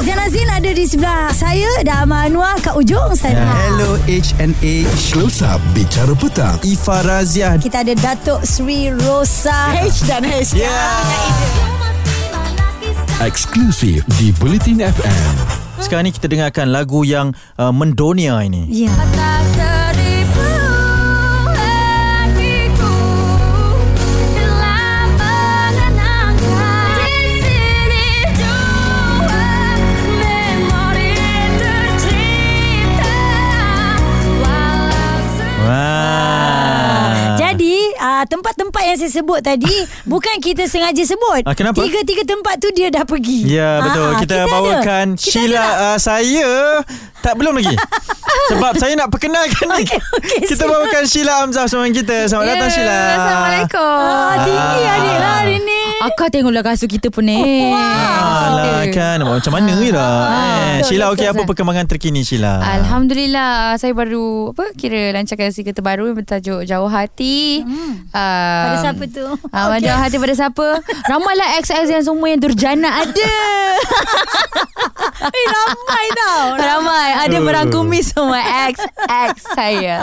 Zainal Zain ada di sebelah saya dan Amal Anwar kat ujung sana. Hello HNA Close Up Bicara Petang Ifa Razia Kita ada Datuk Sri Rosa H dan H. Eksklusif di Bulletin FM Sekarang ni kita dengarkan lagu yang uh, mendonia ini Ya. Wah. Yang saya sebut tadi bukan kita sengaja sebut. Ah, kenapa? Tiga-tiga tempat tu dia dah pergi. Ya betul Ah, Kita, ada. bawakan Kita Sheila ada uh, Saya Tak belum lagi Sebab saya nak perkenalkan ni Okey, okey, Kita silakan. bawakan Sheila Hamzah Sama kita Selamat Ya, datang Sheila Assalamualaikum. Ah, tinggi adik lah hari ni. Akak tengoklah kasut kita pun eh. Alah kan Macam mana je lah eh, betul, Sheila okey Apa perkembangan terkini Sheila Alhamdulillah saya baru apa kira lancarkan single terbaru yang bertajuk Jauh Hati. Hmm. Uh, Pada siapa tu? Uh, Okey. Jauh Hati pada siapa? Ramailah XS yang semua yang durjana ada. Eh, ramai tau. Ramai ada Uh. merangkumi semua XX saya.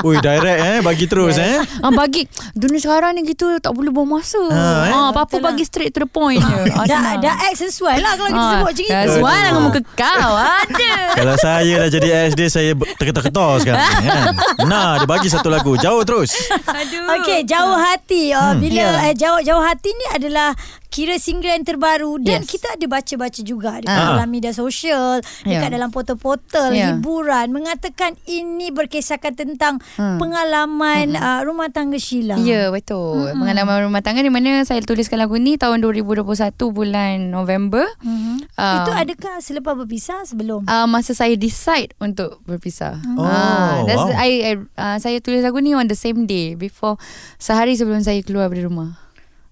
Ui direct eh Bagi terus eh Ah, bagi dunia sekarang ni gitu tak boleh buang masa. Ha, eh? Ah, apa-apa lah. bagi straight to the point je. Ah, Dah, dah act sesuai lah kalau kita Ah, sebut macam dah itu. Sesuai dengan muka kau Ada Kalau saya dah jadi SD Saya ber- terketar-ketar sekarang kan? Nah dia bagi satu lagu Jauh terus Aduh Okey, jauh hati. Oh, Hmm. bila Ya. eh, jauh jauh hati ni adalah kira single yang terbaru dan Yes. kita ada baca-baca juga dekat Ah. dalam media sosial, dekat Ya. dalam portal-portal Ya. hiburan mengatakan ini berkisahkan tentang Hmm. pengalaman uh, rumah tangga Sheila. Ya betul mm-hmm. Pengalaman rumah tangga Di mana saya tuliskan lagu ni Tahun 2021 Bulan November Mm-hmm. Ah. Itu adakah selepas berpisah sebelum? uh, Masa saya decide Untuk berpisah Oh, Ah, that's wow. I, I, uh, Saya tulis lagu ni On the same day Before Sehari sebelum saya keluar dari rumah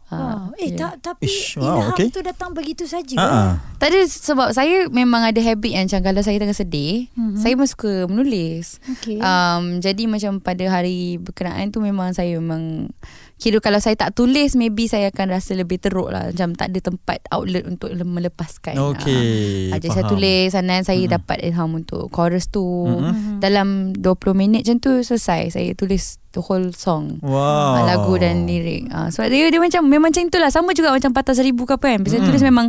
Wow. Ah, Eh ya. tak tapi Ish, wow, ilham okey. tu datang begitu saja. Ha ah. Tak ada sebab saya memang ada habit yang macam kalau saya tengah sedih, Mhm. mm-hmm. saya memang suka menulis. Okey. Um, jadi macam pada hari berkenaan tu memang saya memang kira kalau saya tak tulis maybe saya akan rasa lebih teruk lah macam tak ada tempat outlet untuk le- melepaskan. Okey, Ah, jadi saya tulis sana saya mm-hmm. dapat ilham untuk chorus tu. Mhm. Dalam 20 minit macam tu selesai saya tulis the whole song. Wow Ah, lagu dan lirik. Ah, sebab dia dia macam memang macam itulah sama juga macam patah seribu ke apa kan. Biasanya Mm. tulis memang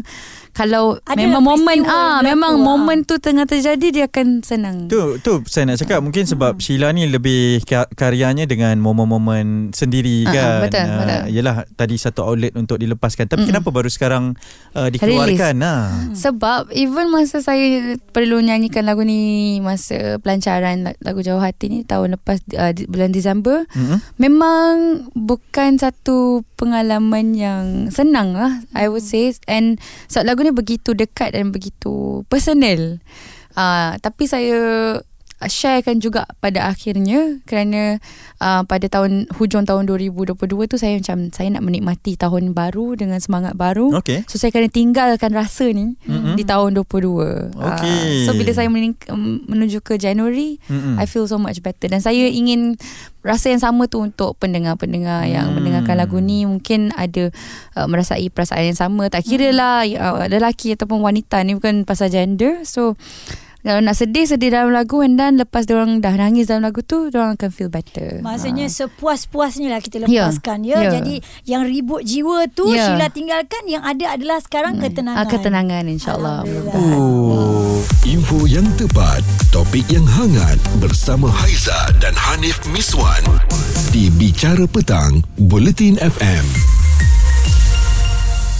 kalau Ada memang momen ah memang ah. momen tu tengah terjadi dia akan senang. Tu tu saya nak cakap mungkin sebab Sheila ni lebih ka- karyanya dengan momen-momen sendiri ah, kan. betul, Ah, betul. Yalah tadi satu outlet untuk dilepaskan. Tapi Mm-mm. kenapa baru sekarang uh, dikeluarkan? Ha. Sebab even masa saya perlu nyanyikan lagu ni masa pelancaran lag- lagu Jauh Hati ni tahun lepas uh, di- bulan Disember Mm-mm. memang bukan satu pengalaman yang senang lah I would say and sebab lagu begitu dekat dan begitu personal. Uh, tapi saya sharekan juga pada akhirnya kerana uh, pada tahun hujung tahun 2022 tu saya macam saya nak menikmati tahun baru dengan semangat baru Okey. So saya kena tinggalkan rasa ni Mm-mm. di tahun 22. Okey. Ah, so bila saya menuju ke Januari, Mm-mm. I feel so much better dan saya ingin rasa yang sama tu untuk pendengar-pendengar yang Hmm. mendengarkan lagu ni mungkin ada uh, merasai perasaan yang sama. Tak kira lah uh, lelaki ataupun wanita ni bukan pasal gender. So kalau nak sedih sedih dalam lagu and then lepas orang dah nangis dalam lagu tu orang akan feel better. Maksudnya sepuas-puasnya lah kita Ya, lepaskan ya. ya. Jadi yang ribut jiwa tu Ya. Sheila tinggalkan yang ada adalah sekarang ketenangan. Ah, ketenangan insyaallah. Alhamdulillah. Oh. Info yang tepat Topik yang hangat Bersama Haiza dan Hanif Miswan Di Bicara Petang Bulletin FM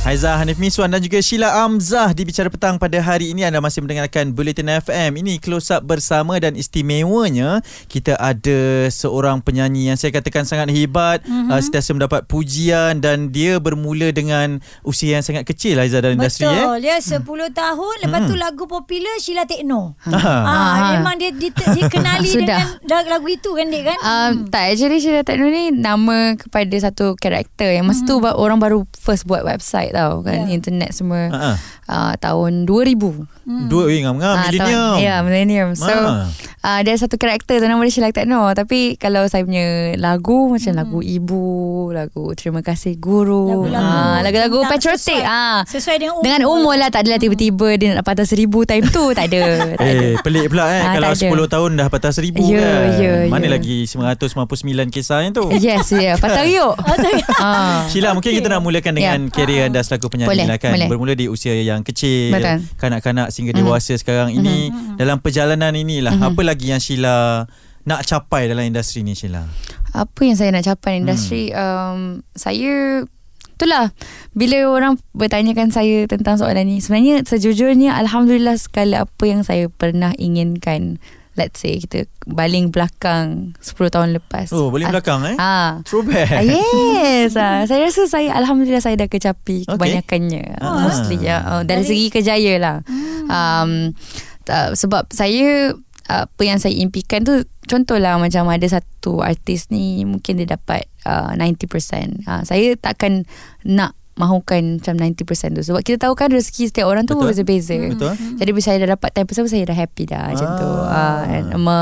Haiza Hanif Miswan dan juga Sheila Amzah di Bicara Petang pada hari ini anda masih mendengarkan Bulletin FM. Ini close up bersama dan istimewanya kita ada seorang penyanyi yang saya katakan sangat hebat, mm-hmm. uh, sentiasa mendapat pujian dan dia bermula dengan usia yang sangat kecil Haiza dalam industri eh. Betul. Dia 10 tahun lepas tu lagu popular Sheila Tekno. Ah. Ah, Ah. memang dia di, dikenali Sudah. dengan lagu itu kan dia kan? Um, tak actually Sheila Tekno ni nama kepada satu karakter yang masa tu ba- orang baru first buat website tau kan Ya. internet semua Ha. uh, tahun 2000 Dua eh ngam-ngam Ah, millennium. Ya, millennium. So, Ah. uh, Dia satu karakter tu Nama dia Sheila Tekno Tapi kalau saya punya lagu Macam Hmm. lagu Ibu Lagu Terima Kasih Guru Lagu-lagu Ah, Lagu-lagu patriotik sesuai- ah. sesuai dengan umur. Dengan umur lah Tak adalah tiba-tiba Dia nak atas seribu Time tu Tak ada, tak ada. Eh pelik pula eh Ah, Kalau tak ada. 10 tahun dah patah seribu Ya, kan ya, Mana ya. lagi 999 kisahnya tu Yes ya yeah. Patah riuk ah. Sheila mungkin kita nak mulakan dengan Ya. Karier anda selaku penyanyi Boleh, lah kan. boleh. Bermula di usia yang kecil Betul. Kanak-kanak sehingga dewasa sekarang ini Dalam perjalanan inilah Apa lagi yang Sheila Nak capai dalam industri ni Sheila? Apa yang saya nak capai Hmm. industri? Um, Saya Itulah. Bila orang bertanyakan saya Tentang soalan ni Sebenarnya sejujurnya Alhamdulillah Segala apa yang saya pernah inginkan Let's say Kita baling belakang 10 tahun lepas. Oh boleh Ah, belakang eh? Ah, Throwback Ah, yes. Ah, Saya rasa saya Alhamdulillah saya dah kecapi Okay. Kebanyakannya. Ah. Mostly ya, uh, Dari segi kejaya lah. Um, uh, Sebab saya Apa yang saya impikan tu Contohlah macam ada satu artis ni Mungkin dia dapat uh, 90% uh, Saya takkan nak mahukan macam 90% tu Sebab kita tahu kan rezeki setiap orang tu Betul. berbeza Betul Jadi bila saya dah dapat 10% saya dah happy dah Macam tu Ah. uh, and, me,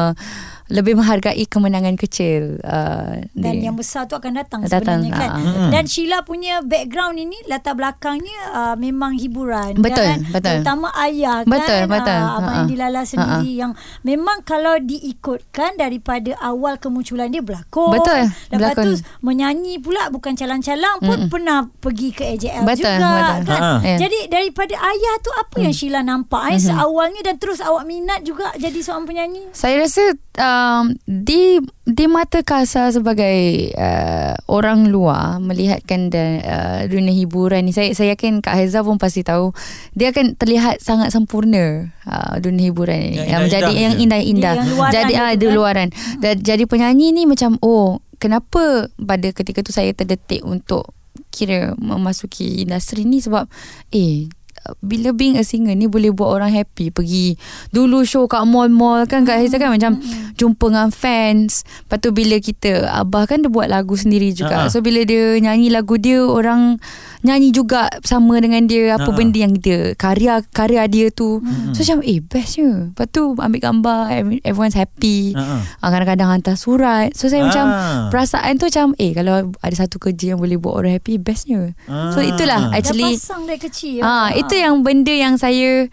Lebih menghargai kemenangan kecil uh, Dan dia. yang besar tu akan datang, Datang, sebenarnya kan. ah, ah. Dan Sheila punya background ini latar belakangnya uh, memang hiburan Betul, kan. betul. Terutama ayah Betul, kan. betul. Ah, abang Ha, yang Dilala sendiri yang memang kalau diikutkan daripada awal kemunculan dia berlakon. Betul, Lepas berlakon. tu menyanyi pula bukan calang-calang pun pernah pergi ke AJL Betul, juga betul. kan. Ha. Ya. Jadi daripada ayah tu apa yang Sheila nampak eh seawalnya dan terus awak minat juga jadi seorang penyanyi? Saya rasa um, di di mata kasar sebagai uh, orang luar melihatkan dan uh, dunia hiburan ni saya saya yakin Kak Heza pun pasti tahu dia akan terlihat sangat sempurna uh, dunia hiburan ni. Yang indah-indah yang indah-indah. Jadi ah di kan. luaran. Dan jadi penyanyi ni macam oh kenapa pada ketika tu saya terdetik untuk kira memasuki industri ni sebab eh bila being a singer ni boleh buat orang happy pergi dulu show kat mall-mall kan Kak Hazel kan macam jumpa dengan fans lepas tu bila kita abah kan dia buat lagu sendiri juga Ha-ha. so bila dia nyanyi lagu dia orang nyanyi juga sama dengan dia apa Ha-ha. benda yang dia karya karya dia tu so macam eh bestnya lepas tu ambil gambar every- everyone's happy. Ah, kadang-kadang hantar surat so saya macam Ah. perasaan tu macam eh kalau ada satu kerja yang boleh buat orang happy bestnya so Ah. itulah actually Dah pasang dari kecil. Ah, itu yang benda yang saya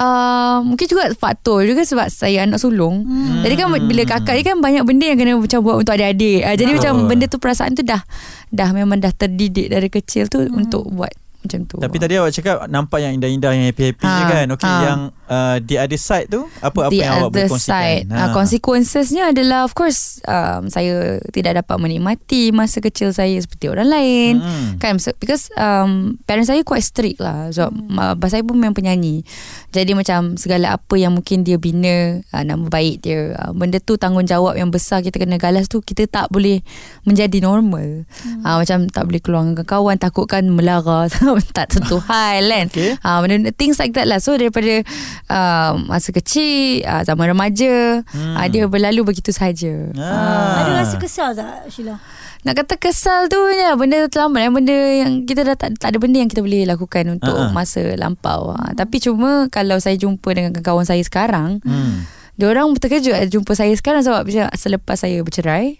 Uh, mungkin juga faktor juga sebab saya anak sulung. Hmm. Jadi kan bila kakak ni kan banyak benda yang kena macam buat untuk adik-adik. Uh, jadi Betul. macam benda tu perasaan tu dah dah memang dah terdidik dari kecil tu hmm. untuk buat macam tu. Tapi tadi awak cakap nampak yang indah-indah yang happy-happy Ha, je kan. Okey ha. yang uh, the other side tu apa apa the yang awak boleh other kongsikan? side uh, consequencesnya adalah of course um, saya tidak dapat menikmati masa kecil saya seperti orang lain Hmm. kan so, because um, parents saya quite strict lah so hmm. abah saya pun memang penyanyi jadi macam segala apa yang mungkin dia bina uh, nama baik dia uh, benda tu tanggungjawab yang besar kita kena galas tu kita tak boleh menjadi normal hmm. uh, macam tak boleh keluar dengan kawan takutkan melara tak tentu hal kan Okay. uh, benda things like that lah so daripada uh, masa kecil uh, zaman remaja hmm. uh, dia berlalu begitu sahaja Ah. Ada rasa kesal tak Sheila? nak kata kesal tu ya benda terlambat eh, benda yang kita dah tak, tak ada benda yang kita boleh lakukan untuk uh-huh. masa lampau uh, tapi cuma kalau saya jumpa dengan kawan saya sekarang Hmm. dia orang terkejut jumpa saya sekarang sebab selepas saya bercerai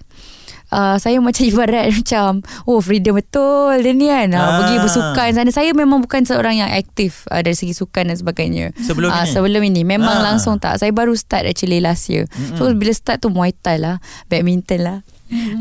Uh, saya macam ibarat macam Oh freedom betul Dia ni kan ah. Ah. Pergi bersukan sana Saya memang bukan seorang yang aktif uh, Dari segi sukan dan sebagainya Sebelum Ah, ini? Sebelum ini Memang Ah. langsung tak Saya baru start actually last year Mm-mm. So bila start tu Muay Thai lah Badminton lah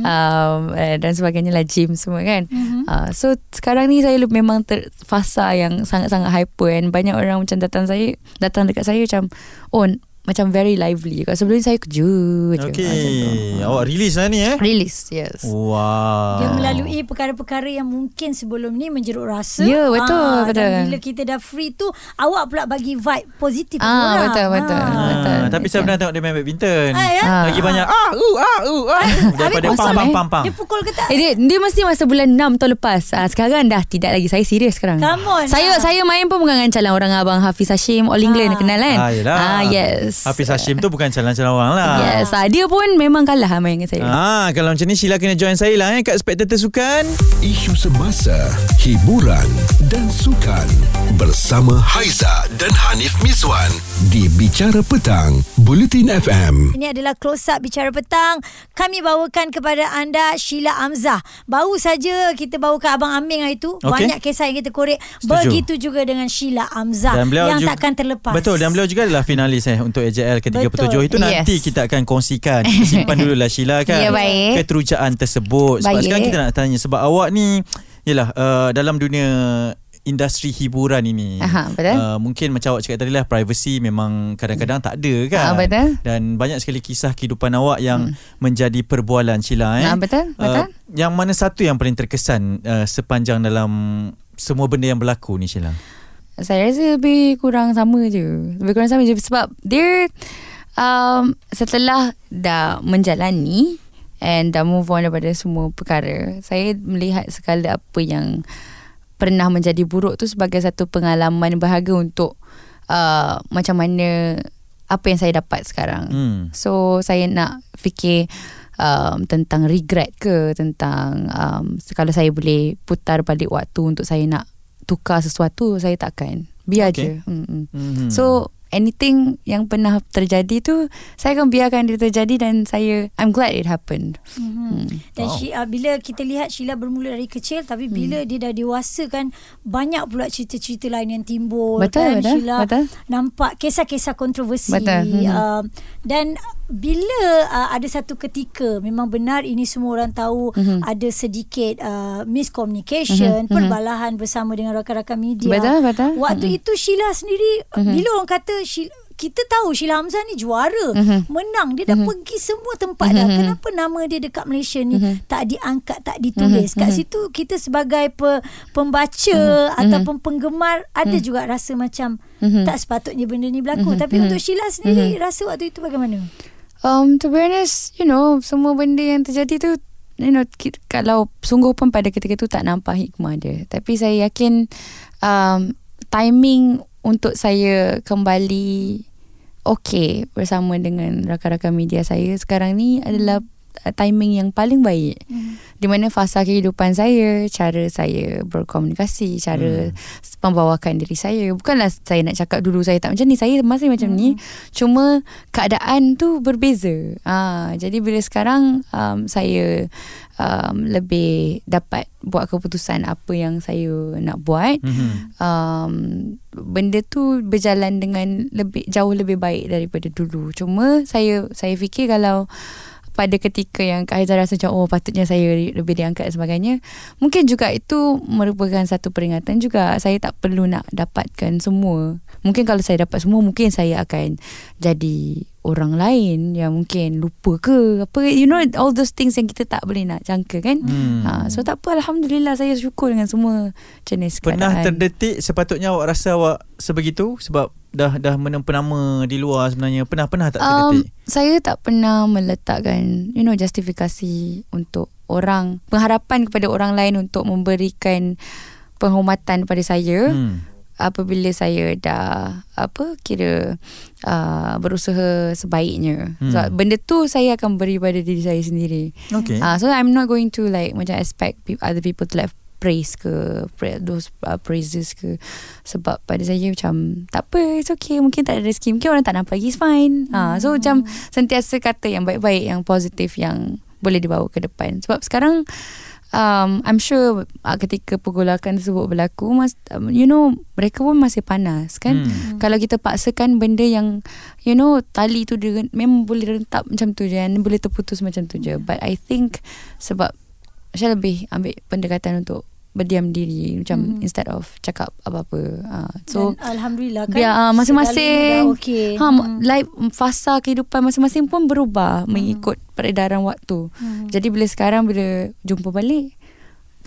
um, eh, Dan sebagainya lah Gym semua kan uh, So sekarang ni Saya memang ter, Fasa yang Sangat-sangat hyper And banyak orang macam datang saya Datang dekat saya macam Oh macam very lively Kalau sebelum ni saya kejut je, macam tu. Okey. Awak release lah ni eh? Release yes Wow. Dia melalui perkara-perkara yang mungkin sebelum ni menjeruk rasa. Ya, betul, Ah, betul. Dan bila kita dah free tu, awak pula bagi vibe positif Ah, orang. betul, betul. Ah, Betul. tapi saya pernah tengok dia main badminton. Ah, ya? Ah. Lagi banyak ah uh ah uh ah daripada pam pam eh. pam pam. Dia pukul ke tak? Eh, dia, dia mesti masa bulan 6 tahun lepas. Ah, sekarang dah tidak lagi. Saya serius sekarang. Come on, Saya ah. saya main pun bukan dengan calon orang abang Hafiz Hashim All England Ah. kenal kan? Ah, yelah. Ah, yes. Hafiz Hashim tu bukan calon-calon orang lah. Yes. Ah, dia pun memang kalah main dengan saya. Ah, kalau macam ni Sheila kena join saya lah eh kat Spectator Sukan. Isu semasa, hiburan dan sukan bersama Haiza dan Hanif Miswan di Bicara Petang, Bulletin FM. Ini adalah close up bicara petang. Kami bawakan kepada anda Sheila Amzah. Baru saja kita bawakan Abang Aming hari itu. Okey. Banyak kisah yang kita korek. Setuju. Begitu juga dengan Sheila Amzah yang juga- takkan terlepas. Betul dan beliau juga adalah finalis eh untuk AJL ke-37 Betul. itu nanti kita akan kongsikan Kita simpan dululah Sheila kan Ya, baik. keterujaan tersebut sebab Baik. sekarang kita nak tanya sebab awak ni yalah uh, dalam dunia industri hiburan ini Aha, betul. Uh, mungkin macam awak cakap tadi lah privacy memang kadang-kadang tak ada kan Ah, betul. dan banyak sekali kisah kehidupan awak yang menjadi perbualan Sheila eh Ah, betul, betul. Uh, yang mana satu yang paling terkesan uh, sepanjang dalam semua benda yang berlaku ni Sheila Saya rasa lebih kurang sama je. Lebih kurang sama je sebab dia um, setelah dah menjalani and dah move on daripada semua perkara, saya melihat segala apa yang pernah menjadi buruk tu sebagai satu pengalaman berharga untuk uh, macam mana apa yang saya dapat sekarang. hmm. So saya nak fikir um, tentang regret ke tentang um, kalau saya boleh putar balik waktu untuk saya nak tukar sesuatu saya takkan. Biar Okay. je. Mm-mm. Mhm. So anything yang pernah terjadi tu saya akan biarkan dia terjadi dan saya I'm glad it happened. Mhm. Hmm. Dan Wow. wow. bila kita lihat Sheila bermula dari kecil tapi bila dia dah dewasa kan banyak pula cerita-cerita lain yang timbul Betul, kan betul, Sheila betul. nampak kisah-kisah kontroversi Betul, mhm. uh, dan bila uh, ada satu ketika memang benar ini semua orang tahu Mhm. ada sedikit uh, miscommunication Mhm, mhm. perbalahan bersama dengan rakan-rakan media Betul, betul. waktu Mhm. itu Sheila sendiri Mhm. bila orang kata Sheila kita tahu Sheila Hamzah ni juara Mhm. menang dia dah Mhm. pergi semua tempat dah Mhm. kenapa nama dia dekat Malaysia ni Mhm. tak diangkat tak ditulis Mhm. kat Mhm. situ kita sebagai pe, pembaca ataupun penggemar ada juga rasa macam Mhm. tak sepatutnya benda ni berlaku Mhm. tapi Mhm. untuk Sheila sendiri rasa waktu itu bagaimana Um, to be honest, you know, semua benda yang terjadi tu, you know, kalau sungguh pun pada ketika tu tak nampak hikmah dia. Tapi saya yakin um, timing untuk saya kembali okay bersama dengan rakan-rakan media saya sekarang ni adalah timing yang paling baik. Di mana fasa kehidupan saya, cara saya berkomunikasi, cara hmm. membawakan diri saya. Bukanlah saya nak cakap dulu saya tak macam ni, saya masih macam ni. Cuma keadaan tu berbeza. Ah, jadi bila sekarang um, saya um, lebih dapat buat keputusan apa yang saya nak buat, Mhm. um, benda tu berjalan dengan lebih jauh lebih baik daripada dulu. Cuma saya saya fikir kalau pada ketika yang Kak Haizah rasa macam oh patutnya saya lebih diangkat dan sebagainya mungkin juga itu merupakan satu peringatan juga. Saya tak perlu nak dapatkan semua. Mungkin kalau saya dapat semua mungkin saya akan jadi orang lain yang mungkin lupa ke apa you know all those things yang kita tak boleh nak jangka kan Hmm. ha, so tak apa Alhamdulillah saya syukur dengan semua jenis Pernah keadaan terdetik sepatutnya awak rasa awak sebegitu sebab dah dah menempama di luar sebenarnya pernah pernah tak Um, terdetik? saya tak pernah meletakkan you know justifikasi untuk orang pengharapan kepada orang lain untuk memberikan penghormatan pada saya hmm. Hmm. apabila saya dah apa kira uh, berusaha sebaiknya. Hmm. Hmm. So benda tu saya akan beri pada diri saya sendiri. Okay. Uh, so I'm not going to like macam expect pe- other people to like praise ke pra- those uh, praises ke sebab pada saya macam tak apa it's okay mungkin tak ada rezeki mungkin orang tak nampak lagi it's fine ah so macam sentiasa kata yang baik-baik yang positif yang boleh dibawa ke depan sebab sekarang um, I'm sure uh, ketika pergolakan tersebut berlaku mas, um, you know mereka pun masih panas kan? Hmm. kalau kita paksakan benda yang you know tali tu dia memang boleh rentak macam tu je and boleh terputus macam tu je. But I think sebab saya lebih ambil pendekatan untuk berdiam diri macam Mhm. instead of cakap apa-apa uh, so Dan Alhamdulillah kan biar uh, masing-masing okey. ha, Hmm. life fasa kehidupan masing-masing pun berubah mengikut peredaran waktu Hmm. jadi bila sekarang bila jumpa balik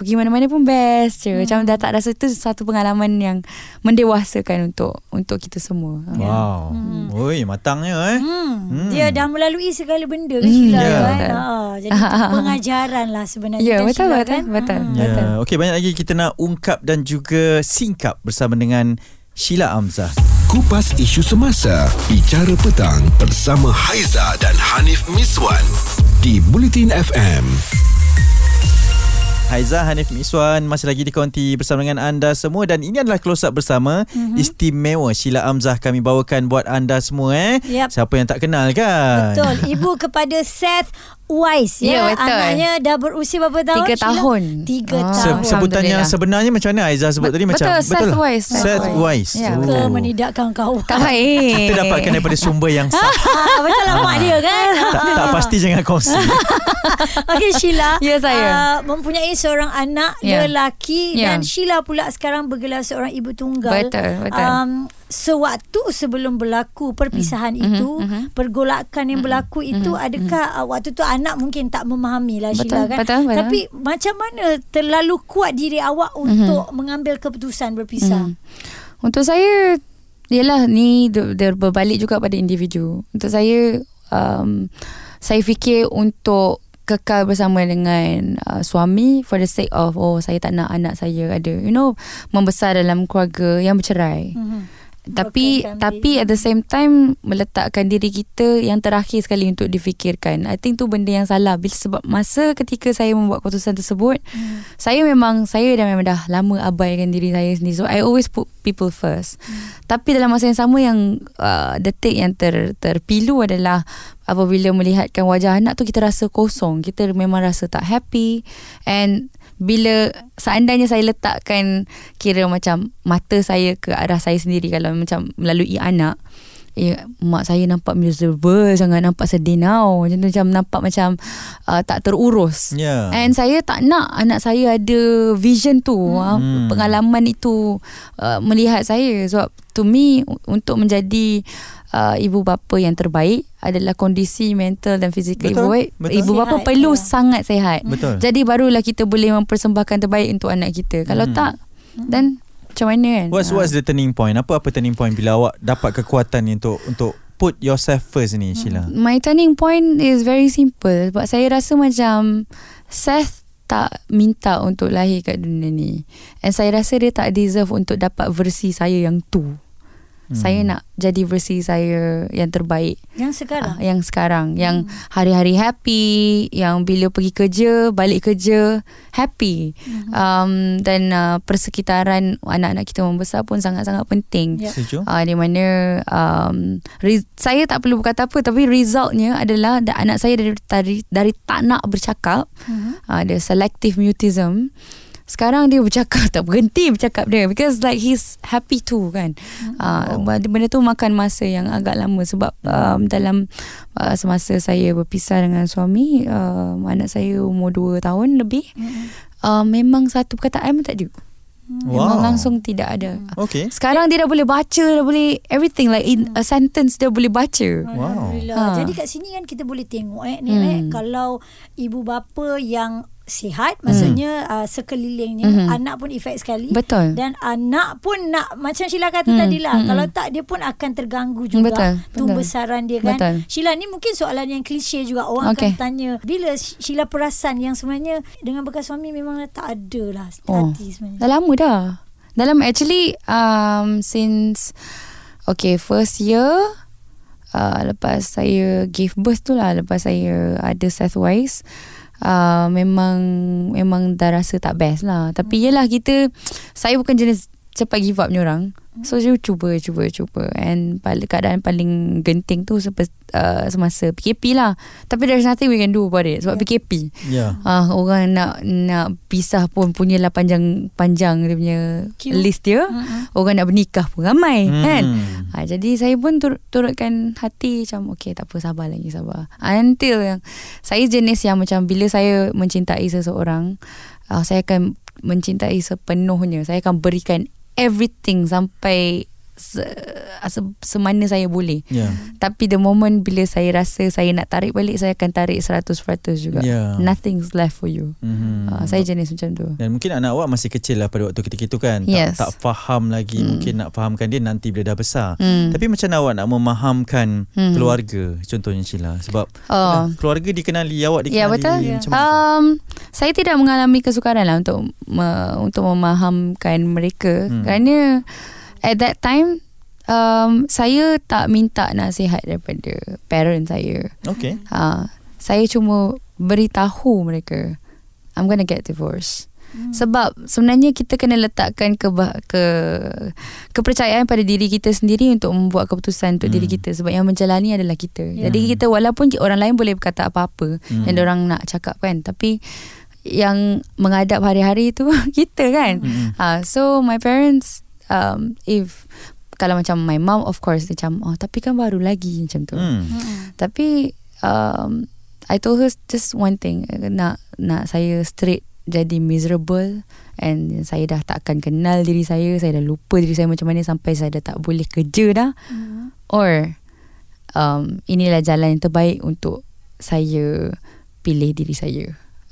pergi mana-mana pun best je. Macam dah tak rasa tu satu pengalaman yang mendewasakan untuk untuk kita semua. Wow. Hmm. Oi, matangnya eh. Hmm. Hmm. Dia dah melalui segala benda kan Hmm, Sheila ya. kan. Ha, jadi pengajaran lah sebenarnya Ya, kan, betul, Sheila, betul, kan? betul. Hmm. Ya, Betul. okey banyak lagi kita nak ungkap dan juga singkap bersama dengan Sheila Amzah. Kupas isu semasa, bicara petang bersama Haiza dan Hanif Miswan di Bulletin FM. Haiza Hanif Miswan masih lagi di konti bersama dengan anda semua dan ini adalah close up bersama mm-hmm. istimewa Sheila Amzah kami bawakan buat anda semua eh. Yap. Siapa yang tak kenal kan? Betul. Ibu kepada Seth Wise Ya, ya. betul. Anaknya dah berusia berapa tahun? Tiga Sheila? tahun. Tiga Ah. Se- tahun. sebutannya Alhamdulillah. sebenarnya macam mana Haiza sebut tadi macam Betul, Seth Wise. Seth, Wise. Ya. Suka menidakkan kawan. Tak baik. Kita dapatkan daripada sumber yang sah. Ah, betul lah mak dia kan. tak, tak pasti jangan kongsi. Okey Sheila. Ya, saya. Uh, mempunyai seorang anak Ya. lelaki Ya. dan Sheila pula sekarang bergelar seorang ibu tunggal. Betul, betul. Um, sewaktu sebelum berlaku perpisahan Mhm, itu, mhm. pergolakan yang berlaku itu adakah uh, waktu tu anak mungkin tak memahami lah Sheila kan. betul, betul. Tapi macam mana terlalu kuat diri awak untuk mengambil keputusan berpisah? Mhm. Untuk saya Yalah ni dia, berbalik juga pada individu Untuk saya um, Saya fikir untuk kekal bersama dengan uh, suami For the sake of Oh saya tak nak anak saya ada You know Membesar dalam keluarga yang bercerai Mhm. Tapi Bekalkan tapi at the same time meletakkan diri kita yang terakhir sekali untuk difikirkan. I think tu benda yang salah bila sebab masa ketika saya membuat keputusan tersebut Hmm. saya memang saya dah memang dah lama abaikan diri saya sendiri. So I always put people first. Hmm. Tapi dalam masa yang sama yang uh, detik yang ter terpilu adalah apabila melihatkan wajah anak tu kita rasa kosong. Kita memang rasa tak happy and bila seandainya saya letakkan kira macam mata saya ke arah saya sendiri kalau macam melalui anak Ya, mak saya nampak miserable sangat nampak sedih now macam tu macam nampak macam uh, tak terurus Ya. And saya tak nak anak saya ada vision tu, hmm. Hmm. pengalaman itu uh, melihat saya. Sebab to me untuk menjadi uh, ibu bapa yang terbaik adalah kondisi mental dan fizikal Betul, ibu baik. betul. Ibu bapa Sihat, perlu ya. sangat sehat. Betul. Jadi barulah kita boleh mempersembahkan terbaik untuk anak kita. Kalau Hmm. tak dan macam mana kan? What's Ah. what's the turning point? Apa apa turning point bila awak dapat kekuatan ni untuk untuk put yourself first ni Sheila? My turning point is very simple sebab saya rasa macam Seth tak minta untuk lahir kat dunia ni. And saya rasa dia tak deserve untuk dapat versi saya yang tu. Hmm. Saya nak jadi versi saya yang terbaik Yang sekarang. uh, yang sekarang yang hari-hari happy, yang bila pergi kerja, balik kerja happy. Um dan uh, persekitaran anak-anak kita membesar pun sangat-sangat penting. Ya. Setuju? Uh, di mana um, re- saya tak perlu berkata apa tapi resultnya adalah da- anak saya dari dari, dari tak nak bercakap Mhm. uh, dia selective mutism sekarang dia bercakap tak berhenti bercakap dia because like he's happy too kan uh, benda, benda tu makan masa yang agak lama sebab um, dalam uh, semasa saya berpisah dengan suami uh, anak saya umur 2 tahun lebih uh, memang satu perkataan pun tak ada memang Wow. langsung tidak ada Okay. sekarang dia dah boleh baca Dah boleh Everything like in a sentence Dia boleh baca Wow. Alhamdulillah. Ha. Jadi kat sini kan kita boleh tengok eh ni Hmm. eh kalau ibu bapa yang sihat maksudnya uh, sekelilingnya Mhm. anak pun efek sekali Betul dan anak pun nak macam Sheila kata Hmm, tadi lah hmm, kalau hmm. tak dia pun akan terganggu juga Betul, betul. pembesaran dia kan Betul. Sheila ni mungkin soalan yang klise juga orang Okay. akan tanya bila Sheila perasan yang sebenarnya dengan bekas suami memang tak ada lah Oh. hati sebenarnya Dah lama dah Dalam actually um, Since Okay first year uh, Lepas saya Give birth tu lah Lepas saya Ada Seth Wise uh, Memang Memang dah rasa tak best lah. Tapi yelah kita Saya bukan jenis Cepat give up ni orang So saya cuba Cuba cuba And paling, keadaan paling genting tu sepe, uh, Semasa PKP lah Tapi there's nothing we can do about it Sebab PKP Ya. Ah orang nak nak pisah pun punyalah panjang panjang dia punya Queue. list dia. Mm-mm. Orang nak bernikah pun ramai Hmm. kan. Ha, jadi saya pun tur, turutkan hati macam okey tak apa sabar lagi sabar. Until yang saya jenis yang macam bila saya mencintai seseorang uh, saya akan mencintai sepenuhnya. Saya akan berikan everything. Sampai se, se, semana saya boleh. Ya. Tapi the moment bila saya rasa saya nak tarik balik saya akan tarik 100% juga. Ya. Nothing's left for you. Mhm. Uh, saya jenis macam tu. Dan mungkin anak awak masih kecil lah pada waktu ketika itu kan. Yes. Tak, tak faham lagi. Hmm. Mungkin nak fahamkan dia nanti bila dah besar. Hmm. Tapi macam awak nak memahamkan Hmm. keluarga contohnya Sheila sebab Oh. keluarga dikenali awak dikenali Ya betul. macam tu? Um, saya tidak mengalami kesukaran lah untuk me, untuk memahamkan mereka hmm. kerana at that time um, saya tak minta nasihat daripada parent saya. Okey. Ha, saya cuma beritahu mereka I'm gonna get divorced. Hmm. Sebab sebenarnya kita kena letakkan ke, ke kepercayaan pada diri kita sendiri untuk membuat keputusan untuk hmm. diri kita sebab yang menjalani adalah kita. Yeah. Jadi kita walaupun orang lain boleh berkata apa-apa hmm. yang orang nak cakap kan tapi yang menghadap hari-hari tu kita kan. Hmm. Uh, so my parents um, if kalau macam my mom of course dia macam oh tapi kan baru lagi macam tu. Hmm. Hmm. Tapi um, I told her just one thing nak nak saya straight jadi miserable and saya dah takkan kenal diri saya saya dah lupa diri saya macam mana sampai saya dah tak boleh kerja dah mm. or um, inilah jalan yang terbaik untuk saya pilih diri saya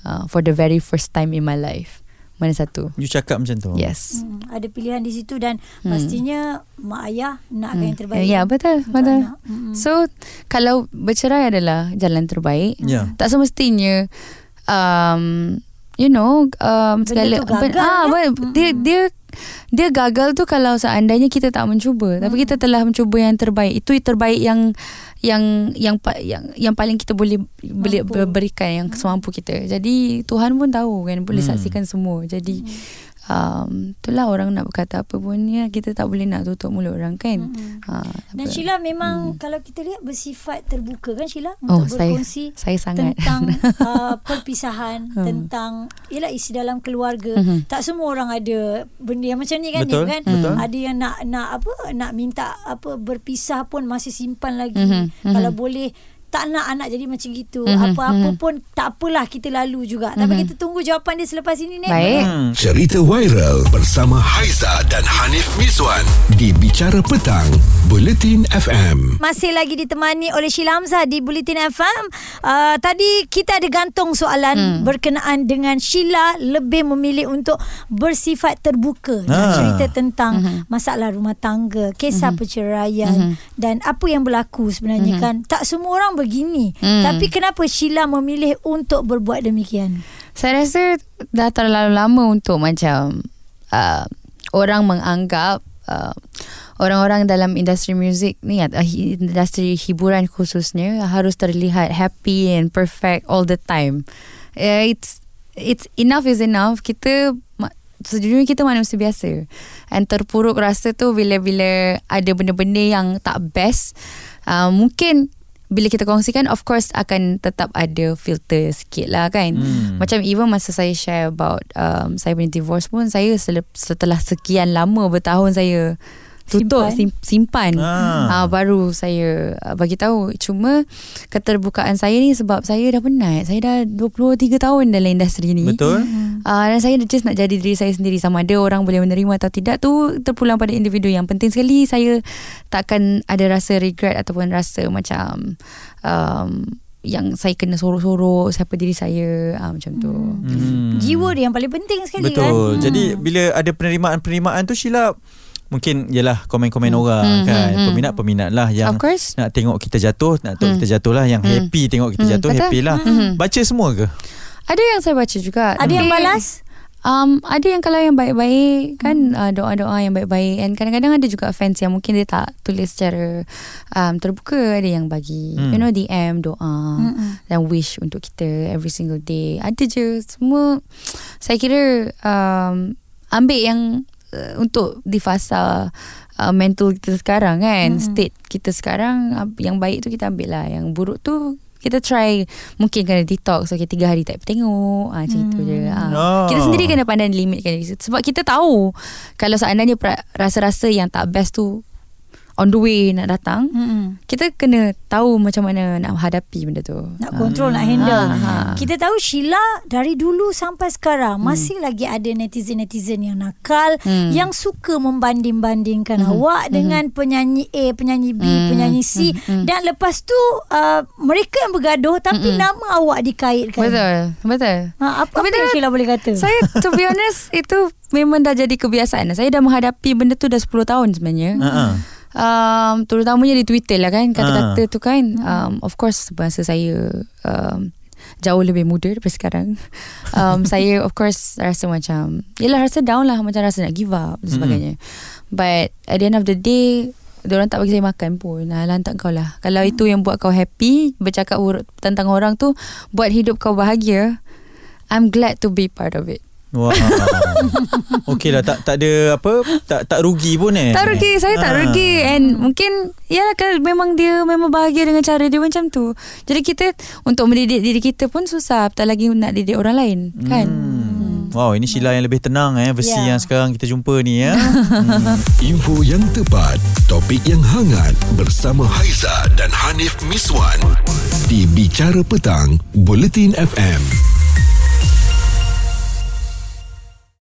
uh, for the very first time in my life mana satu you cakap macam tu yes hmm, ada pilihan di situ dan hmm. pastinya mak ayah nak hmm. yang terbaik ya yeah, betul betul hmm. so kalau bercerai adalah jalan terbaik yeah. tak semestinya um, you know um, segala gagal, ah, ya? dia dia dia gagal tu kalau seandainya kita tak mencuba. Hmm. tapi kita telah mencuba yang terbaik. Itu yang terbaik yang yang yang yang yang paling kita boleh boleh berikan yang semampu kita. Jadi Tuhan pun tahu kan boleh hmm. saksikan semua. Jadi hmm um, itulah orang nak berkata apa pun ya kita tak boleh nak tutup mulut orang kan mm-hmm. ha, dan Sheila memang mm. kalau kita lihat bersifat terbuka kan Sheila oh, untuk berkongsi saya, saya sangat. tentang uh, perpisahan hmm. tentang ialah isi dalam keluarga mm-hmm. tak semua orang ada benda yang macam ni kan betul, kan betul. ada yang nak nak apa nak minta apa berpisah pun masih simpan lagi mm-hmm. kalau boleh tak nak anak jadi macam gitu. Mm-hmm. Apa-apa mm-hmm. pun tak apalah kita lalu juga. Mm-hmm. Tapi kita tunggu jawapan dia selepas ini Nek. Baik. Hmm. Cerita viral bersama Haiza dan Hanif Miswan di Bicara Petang, Bulletin FM. Masih lagi ditemani oleh Sheila Hamzah di Bulletin FM. Uh, tadi kita ada gantung soalan hmm. berkenaan dengan Sheila lebih memilih untuk bersifat terbuka. Ah. Cerita tentang mm-hmm. masalah rumah tangga, kisah mm-hmm. perceraian mm-hmm. dan apa yang berlaku sebenarnya mm-hmm. kan. Tak semua orang begini. Hmm. Tapi kenapa Sheila memilih untuk berbuat demikian? Saya rasa dah terlalu lama untuk macam uh, orang menganggap uh, orang-orang dalam industri muzik ni uh, industri hiburan khususnya harus terlihat happy and perfect all the time. Uh, it's it's enough is enough. Kita sejujurnya kita manusia biasa. And terpuruk rasa tu bila-bila ada benda-benda yang tak best. Uh, mungkin bila kita kongsikan of course akan tetap ada filter sikit lah kan hmm. macam even masa saya share about um, saya punya divorce pun saya setelah sekian lama bertahun saya tutup simpan, simpan. Ah. Uh, baru saya uh, bagi tahu cuma keterbukaan saya ni sebab saya dah penat saya dah 23 tahun dalam industri ni betul uh, dan saya just nak jadi diri saya sendiri sama ada orang boleh menerima atau tidak tu terpulang pada individu yang penting sekali saya takkan ada rasa regret ataupun rasa macam um, yang saya kena sorok-sorok siapa diri saya uh, macam tu. Hmm. Jiwa dia yang paling penting sekali Betul. kan. Betul. Jadi hmm. bila ada penerimaan-penerimaan tu Sheila mungkin ialah komen-komen hmm. orang hmm. kan hmm. peminat-peminat lah yang nak tengok kita jatuh nak tengok hmm. kita jatuh lah yang hmm. happy tengok kita hmm. jatuh hmm. happy lah hmm. baca semua ke ada yang saya baca juga ada yang balas Um, ada yang kalau yang baik-baik kan hmm. uh, doa-doa yang baik-baik and kadang-kadang ada juga fans yang mungkin dia tak tulis secara um, terbuka ada yang bagi hmm. you know DM doa hmm. dan wish untuk kita every single day ada je semua saya kira um, ambil yang uh, untuk di fasa uh, mental kita sekarang kan hmm. state kita sekarang uh, yang baik tu kita ambil lah yang buruk tu kita try mungkin kena detox okay tiga hari tak tengok ah macam hmm. itu je ah. Oh. kita sendiri kena pandai limit kan sebab kita tahu kalau seandainya rasa-rasa yang tak best tu on the way nak datang mm-hmm. kita kena tahu macam mana nak hadapi benda tu nak kontrol ha. nak handle ha, ha. kita tahu Sheila dari dulu sampai sekarang mm. masih lagi ada netizen-netizen yang nakal mm. yang suka membanding-bandingkan mm-hmm. awak mm-hmm. dengan penyanyi A penyanyi B mm-hmm. penyanyi C mm-hmm. dan lepas tu uh, mereka yang bergaduh tapi mm-hmm. nama awak dikaitkan betul betul ha, apa, apa yang Sheila boleh kata saya to be honest itu memang dah jadi kebiasaan saya dah menghadapi benda tu dah 10 tahun sebenarnya uh-huh um, terutamanya di Twitter lah kan kata-kata uh. tu kan um, of course bahasa saya um, jauh lebih muda daripada sekarang um, saya of course rasa macam yelah rasa down lah macam rasa nak give up dan sebagainya mm. but at the end of the day Diorang tak bagi saya makan pun nah, Lantak kau lah Kalau itu yang buat kau happy Bercakap tentang orang tu Buat hidup kau bahagia I'm glad to be part of it. Wah. Okey lah tak tak ada apa tak tak rugi pun eh. Tak rugi Saya tak Ah. rugi And mungkin Ya kan Memang dia Memang bahagia dengan cara dia Macam tu Jadi kita Untuk mendidik diri kita pun Susah Tak lagi nak didik orang lain Kan Hmm. Wow, ini Sheila yang lebih tenang eh versi Ya. yang sekarang kita jumpa ni ya. Info yang tepat, topik yang hangat bersama Haiza dan Hanif Miswan di Bicara Petang, Bulletin FM.